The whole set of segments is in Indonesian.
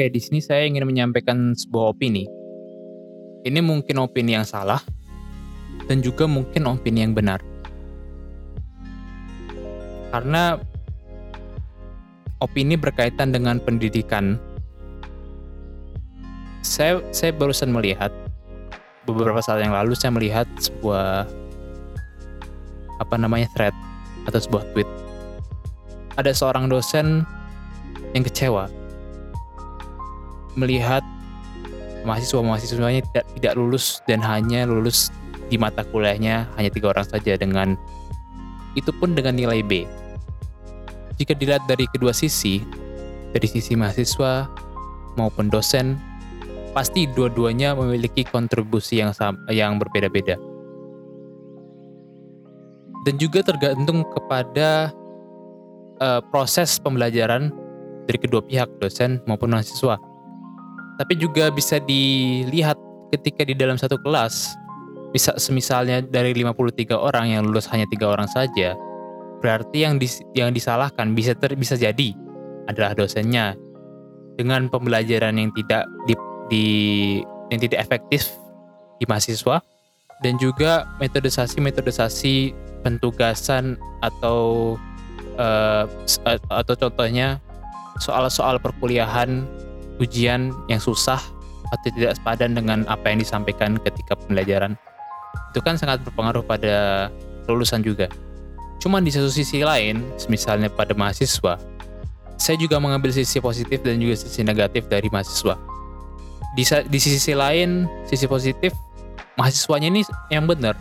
Oke, di sini saya ingin menyampaikan sebuah opini. Ini mungkin opini yang salah dan juga mungkin opini yang benar. Karena opini berkaitan dengan pendidikan. Saya saya barusan melihat beberapa saat yang lalu saya melihat sebuah apa namanya thread atau sebuah tweet. Ada seorang dosen yang kecewa melihat mahasiswa-mahasiswanya tidak tidak lulus dan hanya lulus di mata kuliahnya hanya tiga orang saja dengan itu pun dengan nilai B. Jika dilihat dari kedua sisi, dari sisi mahasiswa maupun dosen, pasti dua-duanya memiliki kontribusi yang sama, yang berbeda-beda. Dan juga tergantung kepada uh, proses pembelajaran dari kedua pihak, dosen maupun mahasiswa tapi juga bisa dilihat ketika di dalam satu kelas bisa semisalnya dari 53 orang yang lulus hanya tiga orang saja berarti yang dis, yang disalahkan bisa ter, bisa jadi adalah dosennya. Dengan pembelajaran yang tidak di, di yang tidak efektif di mahasiswa dan juga metodisasi metodisasi pentugasan atau uh, atau contohnya soal-soal perkuliahan ujian yang susah atau tidak sepadan dengan apa yang disampaikan ketika pembelajaran itu kan sangat berpengaruh pada lulusan juga. Cuman di satu sisi lain, misalnya pada mahasiswa, saya juga mengambil sisi positif dan juga sisi negatif dari mahasiswa. Di, di sisi lain, sisi positif, mahasiswanya ini yang benar.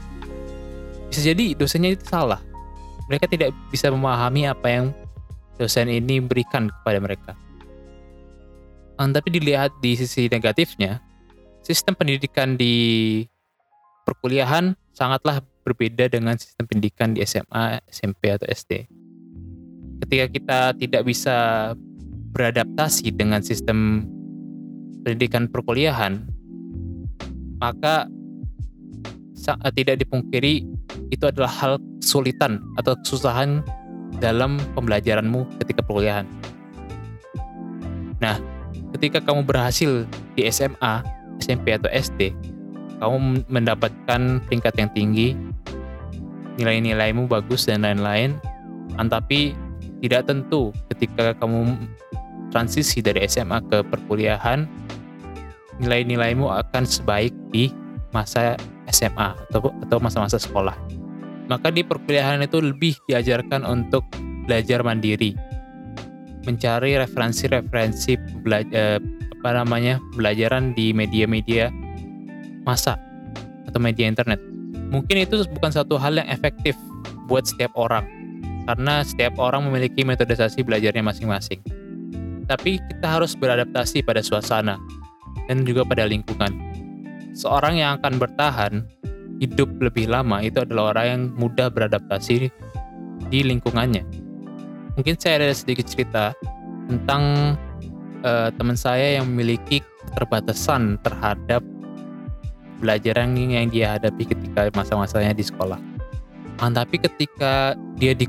Bisa jadi dosennya itu salah. Mereka tidak bisa memahami apa yang dosen ini berikan kepada mereka. Um, tapi dilihat di sisi negatifnya, sistem pendidikan di perkuliahan sangatlah berbeda dengan sistem pendidikan di SMA, SMP atau SD. Ketika kita tidak bisa beradaptasi dengan sistem pendidikan perkuliahan, maka eh, tidak dipungkiri itu adalah hal kesulitan atau kesusahan dalam pembelajaranmu ketika perkuliahan. Nah, ketika kamu berhasil di SMA, SMP atau SD, kamu mendapatkan peringkat yang tinggi, nilai-nilaimu bagus dan lain-lain, tapi tidak tentu ketika kamu transisi dari SMA ke perkuliahan, nilai-nilaimu akan sebaik di masa SMA atau atau masa-masa sekolah. Maka di perkuliahan itu lebih diajarkan untuk belajar mandiri, mencari referensi-referensi eh, apa namanya pelajaran di media-media masa atau media internet. Mungkin itu bukan satu hal yang efektif buat setiap orang karena setiap orang memiliki metodisasi belajarnya masing-masing. Tapi kita harus beradaptasi pada suasana dan juga pada lingkungan. Seorang yang akan bertahan hidup lebih lama itu adalah orang yang mudah beradaptasi di lingkungannya mungkin saya ada sedikit cerita tentang uh, teman saya yang memiliki keterbatasan terhadap pelajaran yang dia hadapi ketika masa-masanya di sekolah. Nah, tapi ketika dia di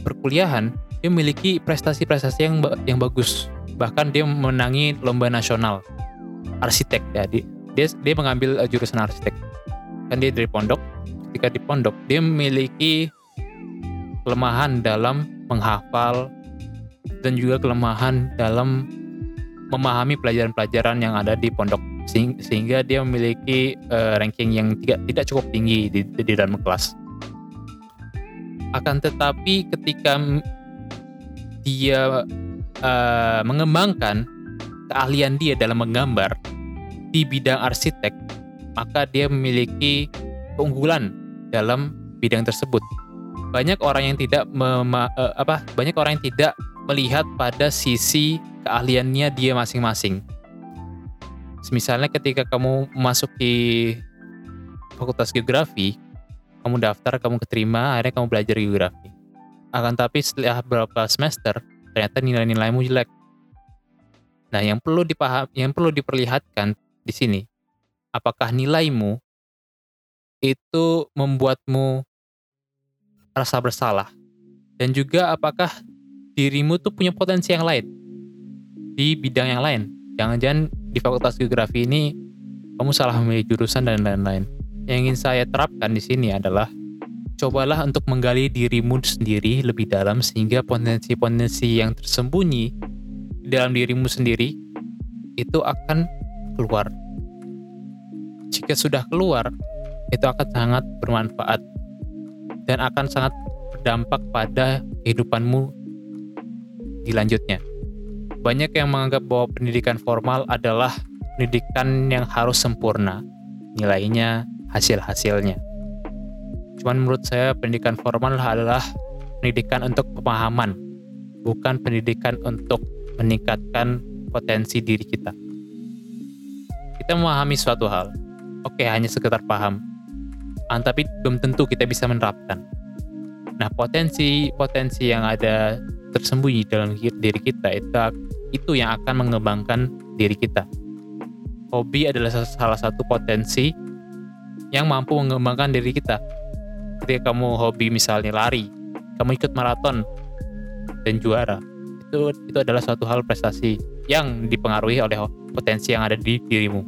perkuliahan, dia memiliki prestasi-prestasi yang yang bagus. Bahkan dia menangi lomba nasional arsitek ya. Dia dia mengambil uh, jurusan arsitek. Kan dia dari pondok. Ketika di pondok, dia memiliki kelemahan dalam menghafal, dan juga kelemahan dalam memahami pelajaran-pelajaran yang ada di pondok sehingga dia memiliki uh, ranking yang tidak tidak cukup tinggi di, di dalam kelas. Akan tetapi ketika dia uh, mengembangkan keahlian dia dalam menggambar di bidang arsitek, maka dia memiliki keunggulan dalam bidang tersebut banyak orang yang tidak mema, uh, apa banyak orang yang tidak melihat pada sisi keahliannya dia masing-masing. Misalnya ketika kamu masuk di fakultas geografi, kamu daftar, kamu keterima, akhirnya kamu belajar geografi. Akan tapi setelah beberapa semester, ternyata nilai-nilaimu jelek. Nah, yang perlu dipaham, yang perlu diperlihatkan di sini, apakah nilaimu itu membuatmu rasa bersalah dan juga apakah dirimu tuh punya potensi yang lain di bidang yang lain jangan-jangan di fakultas geografi ini kamu salah memilih jurusan dan lain-lain. Yang ingin saya terapkan di sini adalah cobalah untuk menggali dirimu sendiri lebih dalam sehingga potensi-potensi yang tersembunyi di dalam dirimu sendiri itu akan keluar. Jika sudah keluar, itu akan sangat bermanfaat dan akan sangat berdampak pada kehidupanmu di lanjutnya. Banyak yang menganggap bahwa pendidikan formal adalah pendidikan yang harus sempurna, nilainya, hasil-hasilnya. Cuman menurut saya pendidikan formal adalah pendidikan untuk pemahaman, bukan pendidikan untuk meningkatkan potensi diri kita. Kita memahami suatu hal, oke hanya sekedar paham, ah, tapi belum tentu kita bisa menerapkan. Nah potensi-potensi yang ada tersembunyi dalam diri kita itu itu yang akan mengembangkan diri kita. Hobi adalah salah satu potensi yang mampu mengembangkan diri kita. Ketika kamu hobi misalnya lari, kamu ikut maraton dan juara, itu itu adalah suatu hal prestasi yang dipengaruhi oleh potensi yang ada di dirimu.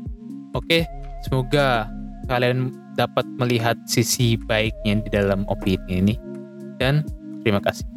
Oke, semoga kalian dapat melihat sisi baiknya di dalam opini ini dan terima kasih.